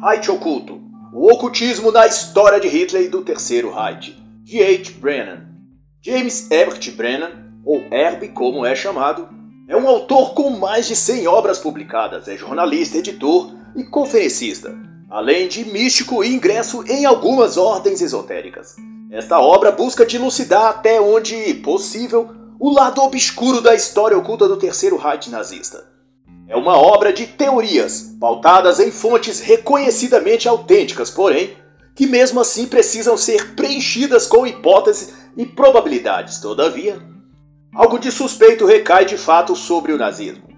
Reich Oculto, o ocultismo na história de Hitler e do Terceiro Reich, de H. Brennan. James Herbert Brennan, ou Herb como é chamado, é um autor com mais de 100 obras publicadas, é jornalista, editor e conferencista, além de místico e ingresso em algumas ordens esotéricas. Esta obra busca dilucidar até onde possível o lado obscuro da história oculta do Terceiro Reich nazista é uma obra de teorias, pautadas em fontes reconhecidamente autênticas, porém, que mesmo assim precisam ser preenchidas com hipóteses e probabilidades. Todavia, algo de suspeito recai de fato sobre o nazismo.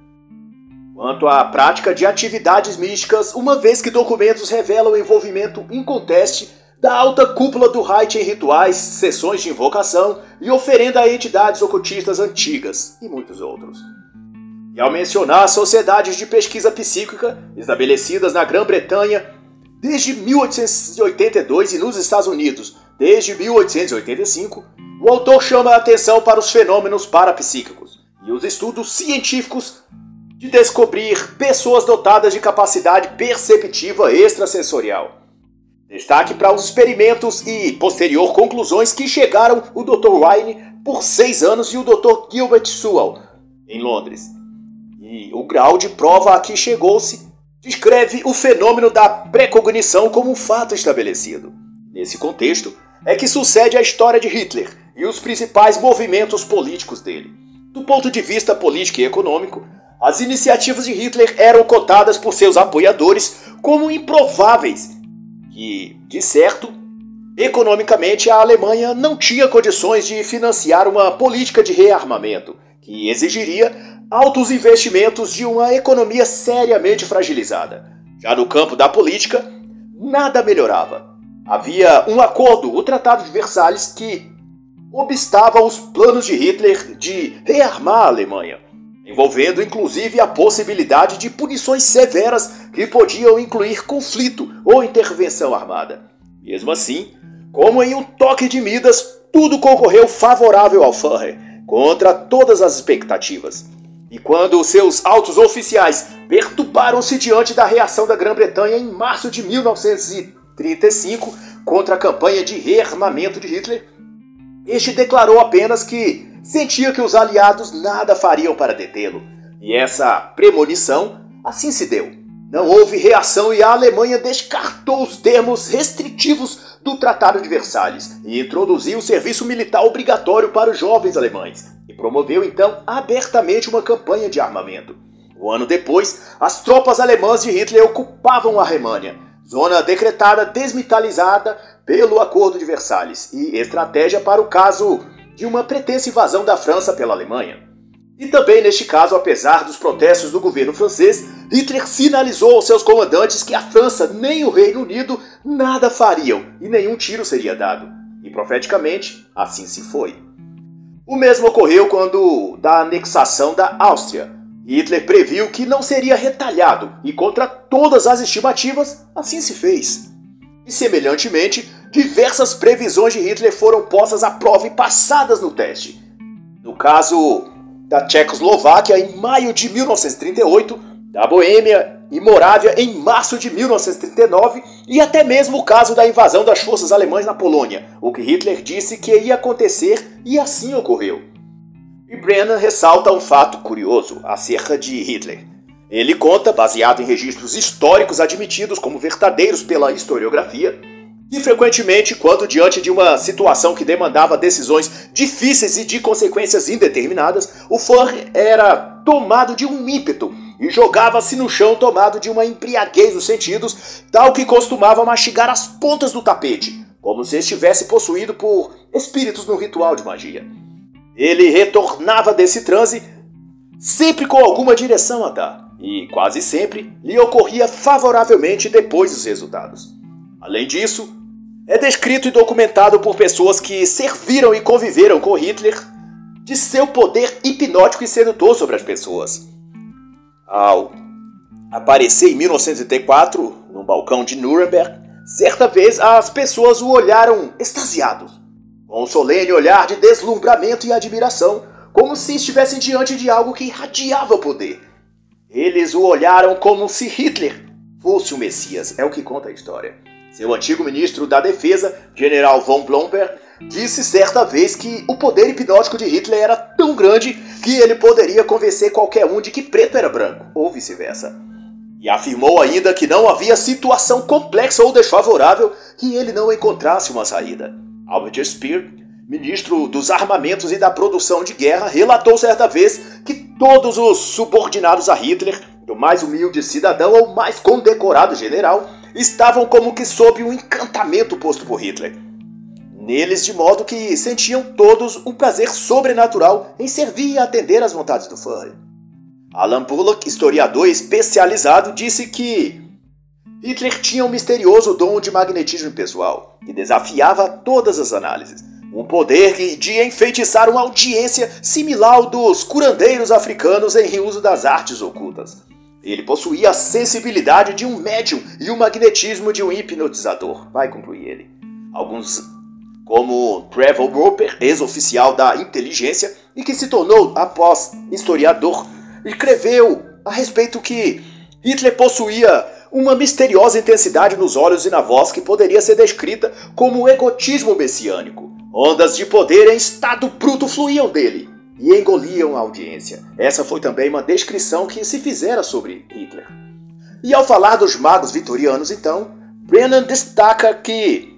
Quanto à prática de atividades místicas, uma vez que documentos revelam o envolvimento inconteste da alta cúpula do Reich em rituais, sessões de invocação e oferenda a entidades ocultistas antigas e muitos outros. E ao mencionar as sociedades de pesquisa psíquica estabelecidas na Grã-Bretanha desde 1882 e nos Estados Unidos desde 1885, o autor chama a atenção para os fenômenos parapsíquicos e os estudos científicos de descobrir pessoas dotadas de capacidade perceptiva extrasensorial. Destaque para os experimentos e posterior conclusões que chegaram o Dr. Wine por seis anos e o Dr. Gilbert Sewell, em Londres e o grau de prova a que chegou-se descreve o fenômeno da precognição como um fato estabelecido. Nesse contexto, é que sucede a história de Hitler e os principais movimentos políticos dele. Do ponto de vista político e econômico, as iniciativas de Hitler eram cotadas por seus apoiadores como improváveis e, de certo, economicamente a Alemanha não tinha condições de financiar uma política de rearmamento que exigiria altos investimentos de uma economia seriamente fragilizada. Já no campo da política, nada melhorava. Havia um acordo, o Tratado de Versalhes, que obstava os planos de Hitler de rearmar a Alemanha, envolvendo inclusive a possibilidade de punições severas que podiam incluir conflito ou intervenção armada. Mesmo assim, como em um toque de Midas, tudo concorreu favorável ao Führer, contra todas as expectativas. E quando seus altos oficiais perturbaram-se diante da reação da Grã-Bretanha em março de 1935 contra a campanha de rearmamento de Hitler, este declarou apenas que sentia que os aliados nada fariam para detê-lo. E essa premonição assim se deu. Não houve reação e a Alemanha descartou os termos restritivos do Tratado de Versalhes e introduziu o serviço militar obrigatório para os jovens alemães e promoveu então abertamente uma campanha de armamento. Um ano depois, as tropas alemãs de Hitler ocupavam a Alemanha, zona decretada desmilitarizada pelo Acordo de Versalhes e estratégia para o caso de uma pretensa invasão da França pela Alemanha. E também neste caso, apesar dos protestos do governo francês, Hitler sinalizou aos seus comandantes que a França nem o Reino Unido nada fariam e nenhum tiro seria dado. E profeticamente, assim se foi. O mesmo ocorreu quando da anexação da Áustria. Hitler previu que não seria retalhado e contra todas as estimativas, assim se fez. E semelhantemente, diversas previsões de Hitler foram postas à prova e passadas no teste. No caso da Tchecoslováquia em maio de 1938, da Boêmia e Morávia em março de 1939 e até mesmo o caso da invasão das forças alemãs na Polônia, o que Hitler disse que ia acontecer e assim ocorreu. E Brennan ressalta um fato curioso acerca de Hitler. Ele conta, baseado em registros históricos admitidos como verdadeiros pela historiografia, e frequentemente, quando diante de uma situação que demandava decisões difíceis e de consequências indeterminadas, o Führer era tomado de um ímpeto e jogava-se no chão tomado de uma embriaguez dos sentidos, tal que costumava mastigar as pontas do tapete, como se estivesse possuído por espíritos no ritual de magia. Ele retornava desse transe sempre com alguma direção a dar, e quase sempre lhe ocorria favoravelmente depois dos resultados. Além disso, é descrito e documentado por pessoas que serviram e conviveram com Hitler de seu poder hipnótico e sedutor sobre as pessoas. Ao aparecer em 1904 no balcão de Nuremberg, certa vez as pessoas o olharam extasiados, com um solene olhar de deslumbramento e admiração, como se estivessem diante de algo que irradiava poder. Eles o olharam como se Hitler fosse o Messias, é o que conta a história. Seu antigo ministro da Defesa, General von Blomberg, disse certa vez que o poder hipnótico de Hitler era tão grande que ele poderia convencer qualquer um de que preto era branco, ou vice-versa. E afirmou ainda que não havia situação complexa ou desfavorável que ele não encontrasse uma saída. Albert Speer, ministro dos armamentos e da produção de guerra, relatou certa vez que todos os subordinados a Hitler, do mais humilde cidadão ao mais condecorado general, estavam como que sob um encantamento posto por Hitler. Neles, de modo que sentiam todos um prazer sobrenatural em servir e atender às vontades do Führer. Alan Bullock, historiador especializado, disse que Hitler tinha um misterioso dom de magnetismo pessoal, que desafiava todas as análises. Um poder de enfeitiçar uma audiência similar ao dos curandeiros africanos em uso das artes ocultas. Ele possuía a sensibilidade de um médium e o magnetismo de um hipnotizador, vai concluir ele. Alguns, como Trevor Roper, ex-oficial da inteligência e que se tornou, após historiador, escreveu a respeito que Hitler possuía uma misteriosa intensidade nos olhos e na voz que poderia ser descrita como egotismo messiânico. Ondas de poder em estado bruto fluíam dele e engoliam a audiência. Essa foi também uma descrição que se fizera sobre Hitler. E ao falar dos magos vitorianos, então, Brennan destaca que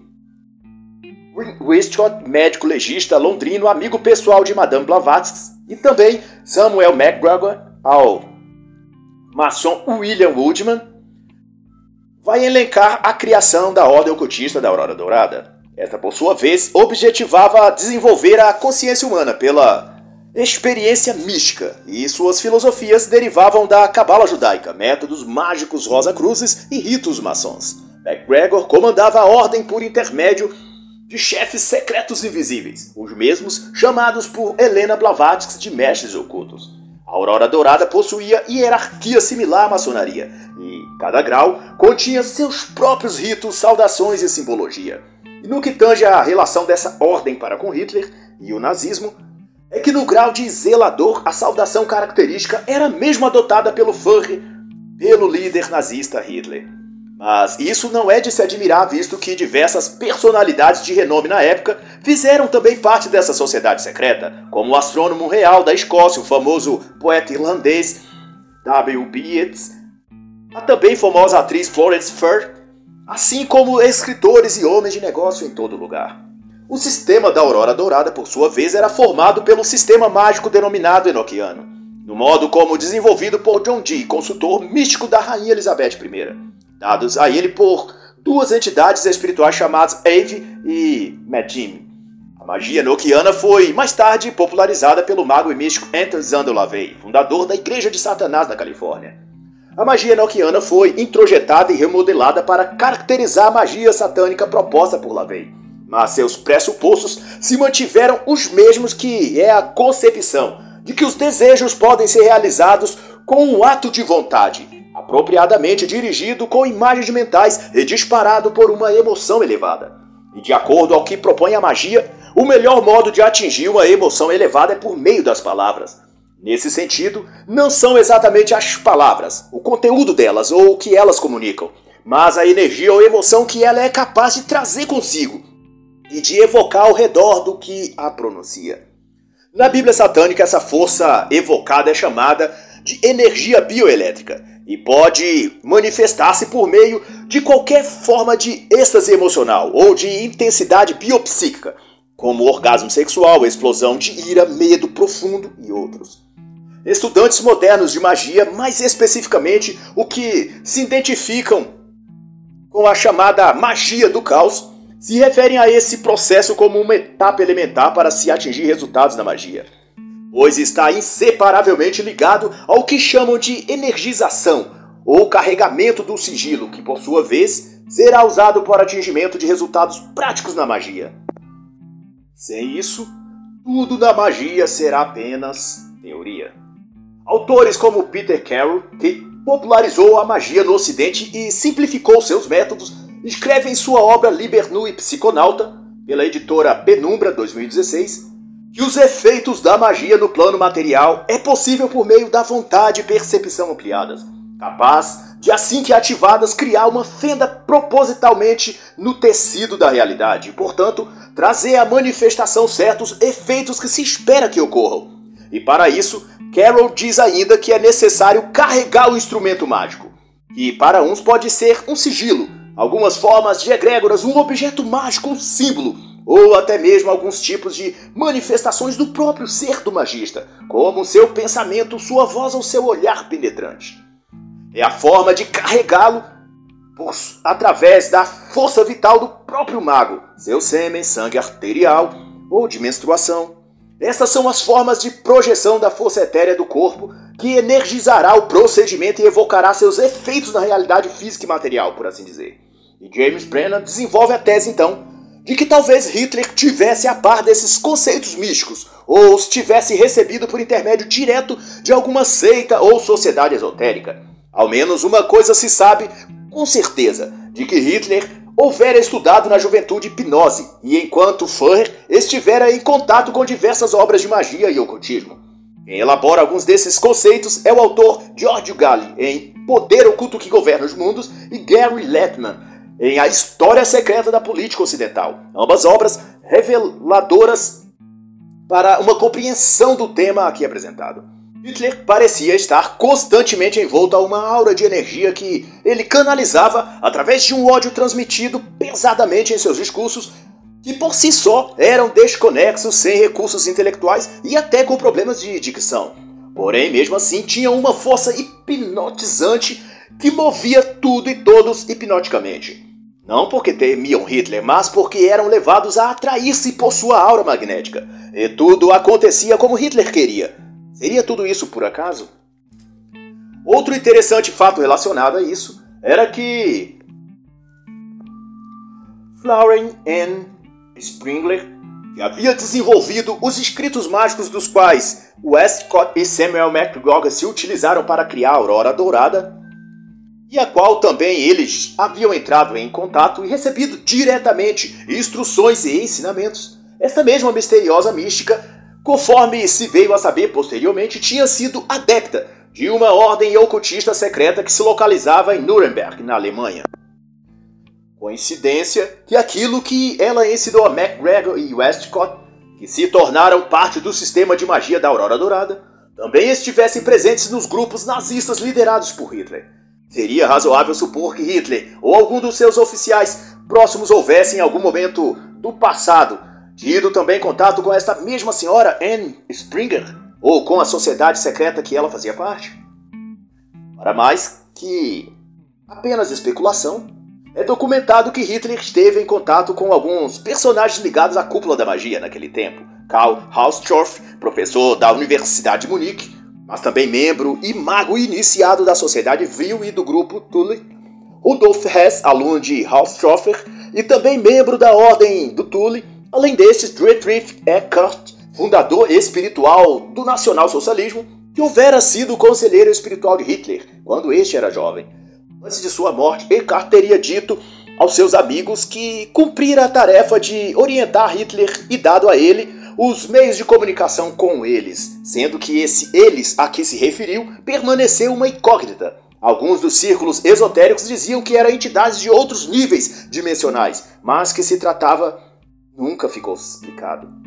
Westcott, médico legista londrino, amigo pessoal de Madame Blavatsky, e também Samuel McGregor, ao maçom William Woodman, vai elencar a criação da Ordem Ocultista da Aurora Dourada. Esta, por sua vez, objetivava desenvolver a consciência humana pela experiência mística, e suas filosofias derivavam da cabala judaica, métodos mágicos rosa-cruzes e ritos maçons. MacGregor comandava a ordem por intermédio de chefes secretos invisíveis, os mesmos chamados por Helena Blavatsky de mestres ocultos. A Aurora Dourada possuía hierarquia similar à maçonaria, e cada grau continha seus próprios ritos, saudações e simbologia. E no que tange a relação dessa ordem para com Hitler e o nazismo, é que no grau de zelador a saudação característica era mesmo adotada pelo Führer, pelo líder nazista Hitler. Mas isso não é de se admirar, visto que diversas personalidades de renome na época fizeram também parte dessa sociedade secreta, como o astrônomo real da Escócia, o famoso poeta irlandês W. Yeats, a também famosa atriz Florence Fur, assim como escritores e homens de negócio em todo lugar. O sistema da Aurora Dourada, por sua vez, era formado pelo sistema mágico denominado Enochiano, no modo como desenvolvido por John Dee, consultor místico da Rainha Elizabeth I, dados a ele por duas entidades espirituais chamadas Ave e Medjim. A magia enochiana foi mais tarde popularizada pelo mago e místico Anthony Zander LaVey, fundador da Igreja de Satanás na Califórnia. A magia enochiana foi introjetada e remodelada para caracterizar a magia satânica proposta por LaVey mas seus pressupostos se mantiveram os mesmos que é a concepção de que os desejos podem ser realizados com um ato de vontade, apropriadamente dirigido com imagens mentais e disparado por uma emoção elevada. E de acordo ao que propõe a magia, o melhor modo de atingir uma emoção elevada é por meio das palavras. Nesse sentido, não são exatamente as palavras, o conteúdo delas ou o que elas comunicam, mas a energia ou emoção que ela é capaz de trazer consigo e de evocar ao redor do que a pronuncia. Na Bíblia satânica, essa força evocada é chamada de energia bioelétrica e pode manifestar-se por meio de qualquer forma de êxtase emocional ou de intensidade biopsíquica, como orgasmo sexual, explosão de ira, medo profundo e outros. Estudantes modernos de magia, mais especificamente o que se identificam com a chamada magia do caos, se referem a esse processo como uma etapa elementar para se atingir resultados na magia, pois está inseparavelmente ligado ao que chamam de energização ou carregamento do sigilo, que por sua vez será usado para atingimento de resultados práticos na magia. Sem isso, tudo na magia será apenas teoria. Autores como Peter Carroll, que popularizou a magia no Ocidente e simplificou seus métodos, escreve em sua obra Liber Nui Psiconauta, pela editora Penumbra 2016, que os efeitos da magia no plano material é possível por meio da vontade e percepção ampliadas, capaz de, assim que ativadas, criar uma fenda propositalmente no tecido da realidade e, portanto, trazer à manifestação certos efeitos que se espera que ocorram. E para isso, Carol diz ainda que é necessário carregar o instrumento mágico, que para uns pode ser um sigilo, algumas formas de egrégoras, um objeto mágico, um símbolo, ou até mesmo alguns tipos de manifestações do próprio ser do magista, como seu pensamento, sua voz ou seu olhar penetrante. É a forma de carregá-lo através da força vital do próprio mago, seu sêmen, sangue arterial ou de menstruação. Essas são as formas de projeção da força etérea do corpo que energizará o procedimento e evocará seus efeitos na realidade física e material, por assim dizer. E James Brennan desenvolve a tese então de que talvez Hitler tivesse a par desses conceitos místicos, ou os tivesse recebido por intermédio direto de alguma seita ou sociedade esotérica. Ao menos uma coisa se sabe com certeza, de que Hitler houvera estudado na juventude hipnose e enquanto Führer estivera em contato com diversas obras de magia e ocultismo. Quem elabora alguns desses conceitos é o autor Giorgio Galli em Poder Oculto que Governa os Mundos e Gary Lettman em A História Secreta da Política Ocidental. Ambas obras reveladoras para uma compreensão do tema aqui apresentado. Hitler parecia estar constantemente envolto a uma aura de energia que ele canalizava através de um ódio transmitido pesadamente em seus discursos, que por si só eram desconexos, sem recursos intelectuais e até com problemas de dicção. Porém, mesmo assim, tinham uma força hipnotizante que movia tudo e todos hipnoticamente. Não porque temiam Hitler, mas porque eram levados a atrair-se por sua aura magnética. E tudo acontecia como Hitler queria. Seria tudo isso por acaso? Outro interessante fato relacionado a isso era que Florian N. Springler, que havia desenvolvido os escritos mágicos dos quais Westcott e Samuel McGregor se utilizaram para criar a Aurora Dourada, e a qual também eles haviam entrado em contato e recebido diretamente instruções e ensinamentos. Esta mesma misteriosa mística, conforme se veio a saber posteriormente, tinha sido adepta de uma ordem ocultista secreta que se localizava em Nuremberg, na Alemanha. Coincidência que aquilo que ela ensinou a MacGregor e Westcott, que se tornaram parte do sistema de magia da Aurora Dourada, também estivessem presentes nos grupos nazistas liderados por Hitler. Seria razoável supor que Hitler ou algum dos seus oficiais próximos houvessem em algum momento do passado tido também contato com esta mesma senhora Anne Springer ou com a sociedade secreta que ela fazia parte. Para mais que apenas especulação, é documentado que Hitler esteve em contato com alguns personagens ligados à cúpula da magia naquele tempo. Karl Hausdorff, professor da Universidade de Munique, mas também membro e mago iniciado da Sociedade Vril e do grupo Tully, Rudolf Hess, aluno de Haushofer e também membro da Ordem do Tully, além destes, Dietrich Eckart, fundador espiritual do nacional-socialismo, que houvera sido conselheiro espiritual de Hitler quando este era jovem. Antes de sua morte, Eckart teria dito aos seus amigos que cumprira a tarefa de orientar Hitler e dado a ele os meios de comunicação com eles, sendo que esse eles a que se referiu permaneceu uma incógnita. Alguns dos círculos esotéricos diziam que eram entidades de outros níveis dimensionais, mas que se tratava nunca ficou explicado.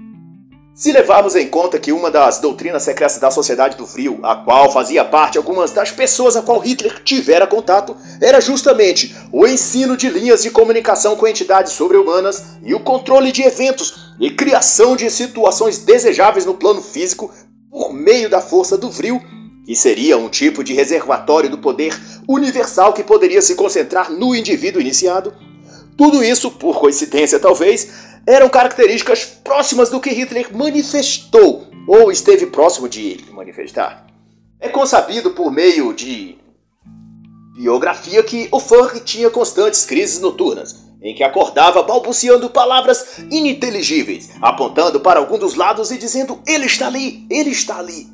Se levarmos em conta que uma das doutrinas secretas da Sociedade do Frio, a qual fazia parte algumas das pessoas a qual Hitler tivera contato, era justamente o ensino de linhas de comunicação com entidades sobre-humanas e o controle de eventos e criação de situações desejáveis no plano físico por meio da força do Vril, que seria um tipo de reservatório do poder universal que poderia se concentrar no indivíduo iniciado. Tudo isso, por coincidência talvez, eram características próximas do que Hitler manifestou ou esteve próximo de manifestar. É consabido por meio de biografia que o Furk tinha constantes crises noturnas, em que acordava balbuciando palavras ininteligíveis, apontando para algum dos lados e dizendo: Ele está ali, ele está ali.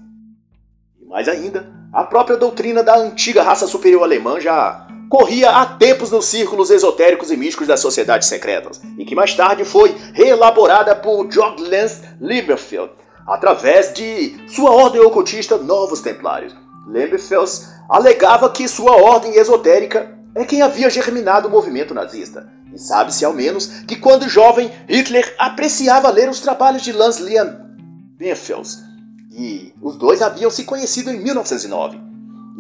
E mais ainda, a própria doutrina da antiga raça superior alemã já corria há tempos nos círculos esotéricos e místicos das sociedades secretas, e que mais tarde foi reelaborada por George Lance Lieberfeld através de sua ordem ocultista Novos Templários. Lembefels alegava que sua ordem esotérica é quem havia germinado o movimento nazista. E sabe-se ao menos que quando jovem, Hitler apreciava ler os trabalhos de Lance Liam Benfels, e os dois haviam se conhecido em 1909.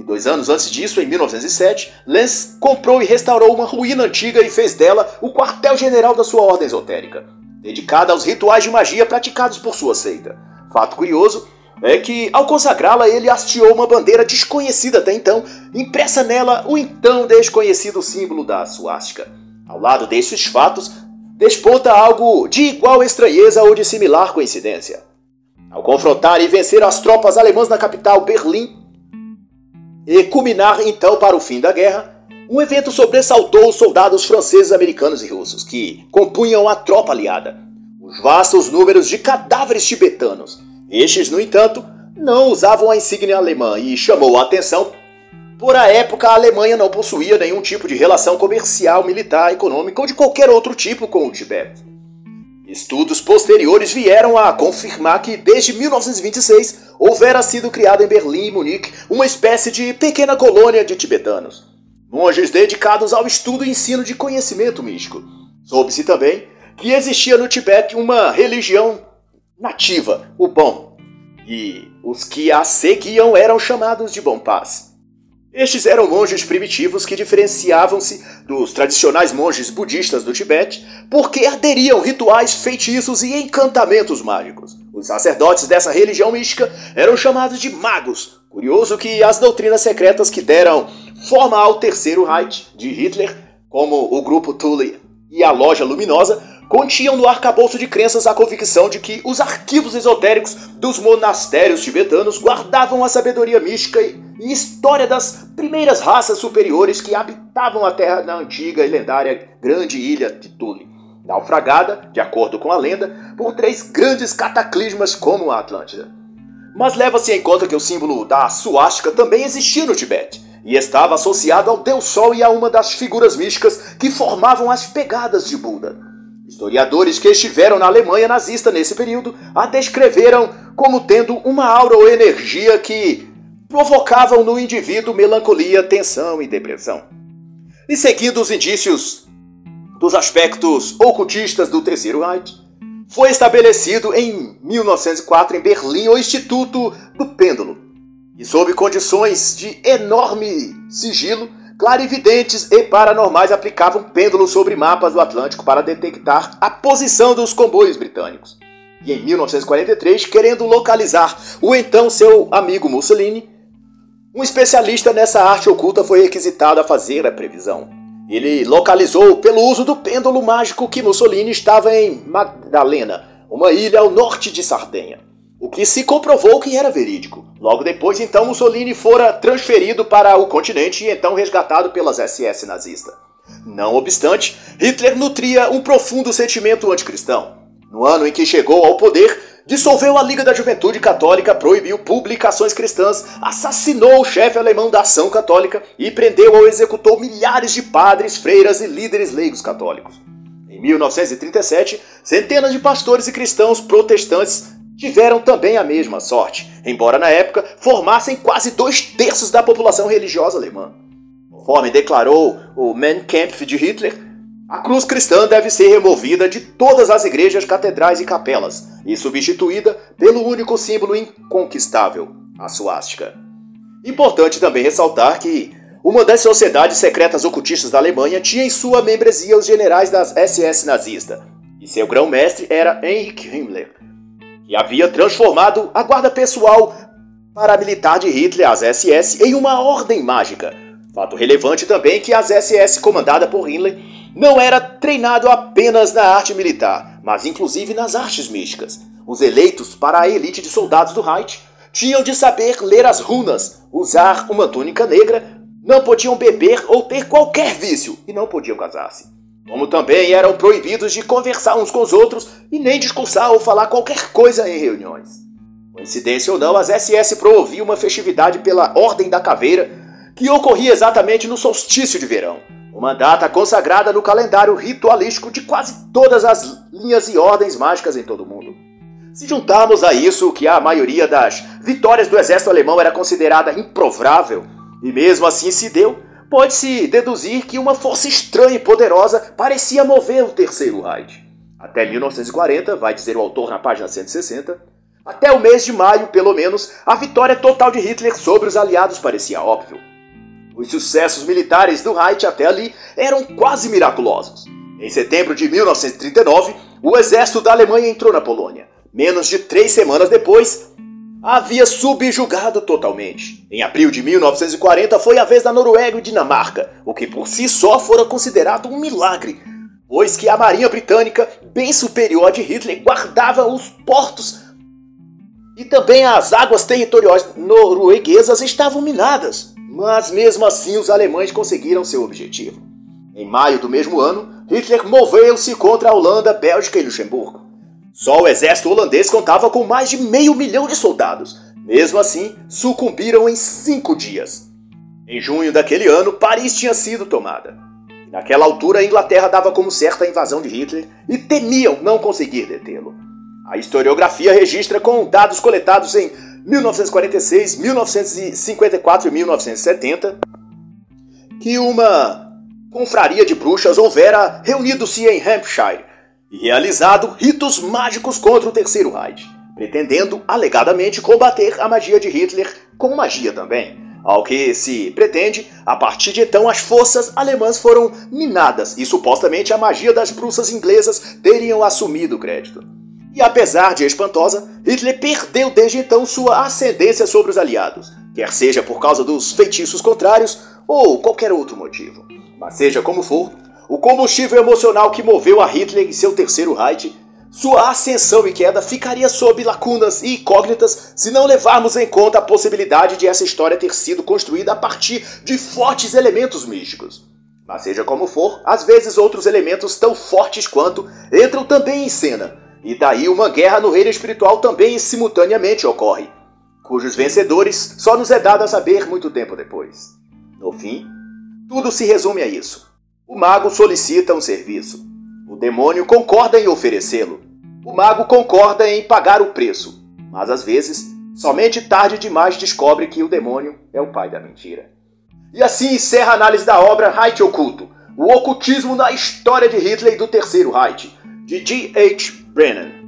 E dois anos antes disso, em 1907, Lenz comprou e restaurou uma ruína antiga e fez dela o quartel-general da sua ordem esotérica, dedicada aos rituais de magia praticados por sua seita. Fato curioso é que, ao consagrá-la, ele hasteou uma bandeira desconhecida até então, impressa nela o então desconhecido símbolo da suástica. Ao lado desses fatos, desponta algo de igual estranheza ou de similar coincidência. Ao confrontar e vencer as tropas alemãs na capital Berlim, e culminar então para o fim da guerra, um evento sobressaltou os soldados franceses, americanos e russos, que compunham a tropa aliada. Os vastos números de cadáveres tibetanos estes, no entanto, não usavam a insígnia alemã e chamou a atenção por a época a Alemanha não possuía nenhum tipo de relação comercial, militar, econômica ou de qualquer outro tipo com o Tibete. Estudos posteriores vieram a confirmar que desde 1926 houvera sido criada em Berlim e Munique uma espécie de pequena colônia de tibetanos, monges dedicados ao estudo e ensino de conhecimento místico. Soube-se também que existia no Tibete uma religião nativa, o bom, e os que a seguiam eram chamados de bom paz. Estes eram monges primitivos que diferenciavam-se dos tradicionais monges budistas do Tibete porque aderiam rituais, feitiços e encantamentos mágicos. Os sacerdotes dessa religião mística eram chamados de magos. Curioso que as doutrinas secretas que deram forma ao Terceiro Reich de Hitler, como o grupo Thule e a Loja Luminosa, continham no arcabouço de crenças a convicção de que os arquivos esotéricos dos monastérios tibetanos guardavam a sabedoria mística e história das primeiras raças superiores que habitavam a terra na antiga e lendária grande ilha de Tule, naufragada, de acordo com a lenda, por três grandes cataclismas como a Atlântida. Mas leva-se em conta que o símbolo da suástica também existia no Tibete e estava associado ao Deus Sol e a uma das figuras místicas que formavam as pegadas de Buda. Historiadores que estiveram na Alemanha nazista nesse período a descreveram como tendo uma aura ou energia que provocavam no indivíduo melancolia, tensão e depressão. E seguindo os indícios dos aspectos ocultistas do Terceiro Reich, foi estabelecido em 1904 em Berlim o Instituto do Pêndulo, e sob condições de enorme sigilo, Clarividentes e paranormais aplicavam pêndulos sobre mapas do Atlântico para detectar a posição dos comboios britânicos. E em 1943, querendo localizar o então seu amigo Mussolini, um especialista nessa arte oculta foi requisitado a fazer a previsão. Ele localizou pelo uso do pêndulo mágico que Mussolini estava em Maddalena, uma ilha ao norte de Sardenha o que se comprovou que era verídico. Logo depois, então, Mussolini fora transferido para o continente e então resgatado pelas SS nazistas. Não obstante, Hitler nutria um profundo sentimento anticristão. No ano em que chegou ao poder, dissolveu a Liga da Juventude Católica, proibiu publicações cristãs, assassinou o chefe alemão da Ação Católica e prendeu ou executou milhares de padres, freiras e líderes leigos católicos. Em 1937, centenas de pastores e cristãos protestantes tiveram também a mesma sorte, embora na época formassem quase dois terços da população religiosa alemã. Conforme declarou o Mein Kampf de Hitler, a cruz cristã deve ser removida de todas as igrejas, catedrais e capelas e substituída pelo único símbolo inconquistável, a suástica. Importante também ressaltar que uma das sociedades secretas ocultistas da Alemanha tinha em sua membresia os generais das SS nazista, e seu grão-mestre era Heinrich Himmler, e havia transformado a guarda pessoal paramilitar de Hitler, as SS, em uma ordem mágica. Fato relevante também que as SS comandada por Hitler não era treinado apenas na arte militar, mas inclusive nas artes místicas. Os eleitos para a elite de soldados do Reich tinham de saber ler as runas, usar uma túnica negra, não podiam beber ou ter qualquer vício e não podiam casar-se como também eram proibidos de conversar uns com os outros e nem discursar ou falar qualquer coisa em reuniões. Coincidência ou não, as SS promoviam uma festividade pela Ordem da Caveira, que ocorria exatamente no solstício de verão, uma data consagrada no calendário ritualístico de quase todas as linhas e ordens mágicas em todo o mundo. Se juntarmos a isso que a maioria das vitórias do exército alemão era considerada improvável, e mesmo assim se deu, pode-se deduzir que uma força estranha e poderosa parecia mover o Terceiro Reich. Até 1940, vai dizer o autor na página 160, até o mês de maio, pelo menos, a vitória total de Hitler sobre os aliados parecia óbvio. Os sucessos militares do Reich até ali eram quase miraculosos. Em setembro de 1939, o exército da Alemanha entrou na Polônia. Menos de três semanas depois, havia subjugado totalmente. Em abril de 1940 foi a vez da Noruega e Dinamarca, o que por si só fora considerado um milagre, pois que a marinha britânica, bem superior de Hitler, guardava os portos e também as águas territoriais norueguesas estavam minadas. Mas mesmo assim os alemães conseguiram seu objetivo. Em maio do mesmo ano, Hitler moveu-se contra a Holanda, Bélgica e Luxemburgo. Só o exército holandês contava com mais de meio milhão de soldados. Mesmo assim, sucumbiram em cinco dias. Em junho daquele ano, Paris tinha sido tomada. Naquela altura, a Inglaterra dava como certa a invasão de Hitler e temiam não conseguir detê-lo. A historiografia registra com dados coletados em 1946, 1954 e 1970 que uma confraria de bruxas houvera reunido-se em Hampshire e realizado ritos mágicos contra o Terceiro Reich, pretendendo alegadamente combater a magia de Hitler com magia também. Ao que se pretende, a partir de então as forças alemãs foram minadas e supostamente a magia das bruxas inglesas teriam assumido o crédito. E apesar de espantosa, Hitler perdeu desde então sua ascendência sobre os aliados, quer seja por causa dos feitiços contrários ou qualquer outro motivo. Mas seja como for, o combustível emocional que moveu a Hitler e seu terceiro Reich, sua ascensão e queda ficaria sob lacunas e incógnitas se não levarmos em conta a possibilidade de essa história ter sido construída a partir de fortes elementos místicos. Mas seja como for, às vezes outros elementos tão fortes quanto entram também em cena, e daí uma guerra no reino espiritual também simultaneamente ocorre, cujos vencedores só nos é dado a saber muito tempo depois. No fim, tudo se resume a isso. O mago solicita um serviço. O demônio concorda em oferecê-lo. O mago concorda em pagar o preço. Mas às vezes, somente tarde demais descobre que o demônio é o pai da mentira. E assim encerra a análise da obra Reich Oculto, o ocultismo na história de Hitler e do Terceiro Reich, de G. H. Brennan.